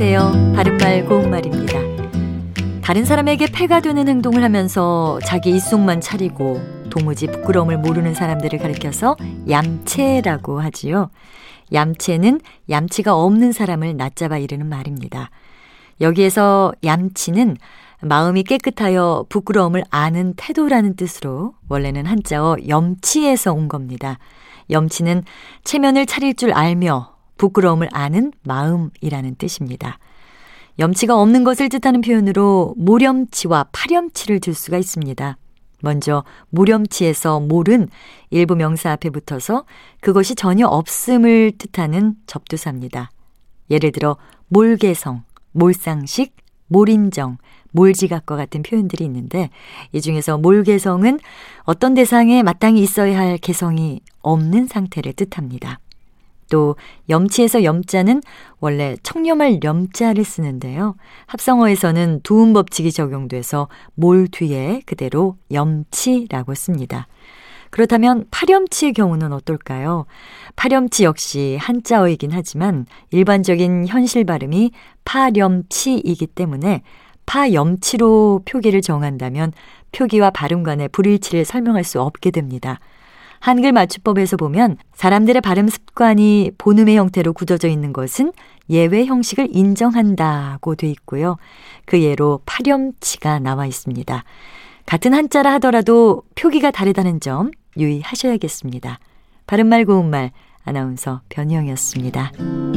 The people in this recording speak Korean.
안녕하세요. 바른말 고운말입니다. 다른 사람에게 폐가 되는 행동을 하면서 자기 입속만 차리고 도무지 부끄러움을 모르는 사람들을 가리켜서 얌체라고 하지요. 얌체는 얌치가 없는 사람을 낮잡아 이르는 말입니다. 여기에서 얌치는 마음이 깨끗하여 부끄러움을 아는 태도라는 뜻으로 원래는 한자어 염치에서 온 겁니다. 염치는 체면을 차릴 줄 알며 부끄러움을 아는 마음이라는 뜻입니다. 염치가 없는 것을 뜻하는 표현으로 모렴치와 파렴치를 들 수가 있습니다. 먼저 모렴치에서 몰은 일부 명사 앞에 붙어서 그것이 전혀 없음을 뜻하는 접두사입니다. 예를 들어 몰개성, 몰상식, 몰인정, 몰지각과 같은 표현들이 있는데 이 중에서 몰개성은 어떤 대상에 마땅히 있어야 할 개성이 없는 상태를 뜻합니다. 또 염치에서 염자는 원래 청렴할 염자를 쓰는데요. 합성어에서는 두음 법칙이 적용돼서 몰 뒤에 그대로 염치라고 씁니다. 그렇다면 파렴치의 경우는 어떨까요? 파렴치 역시 한자어이긴 하지만 일반적인 현실 발음이 파렴치이기 때문에 파염치로 표기를 정한다면 표기와 발음 간의 불일치를 설명할 수 없게 됩니다. 한글 맞춤법에서 보면 사람들의 발음 습관이 본음의 형태로 굳어져 있는 것은 예외 형식을 인정한다고 돼 있고요. 그 예로 파렴치가 나와 있습니다. 같은 한자라 하더라도 표기가 다르다는 점 유의하셔야겠습니다. 바른말 고운말 아나운서 변희영이었습니다.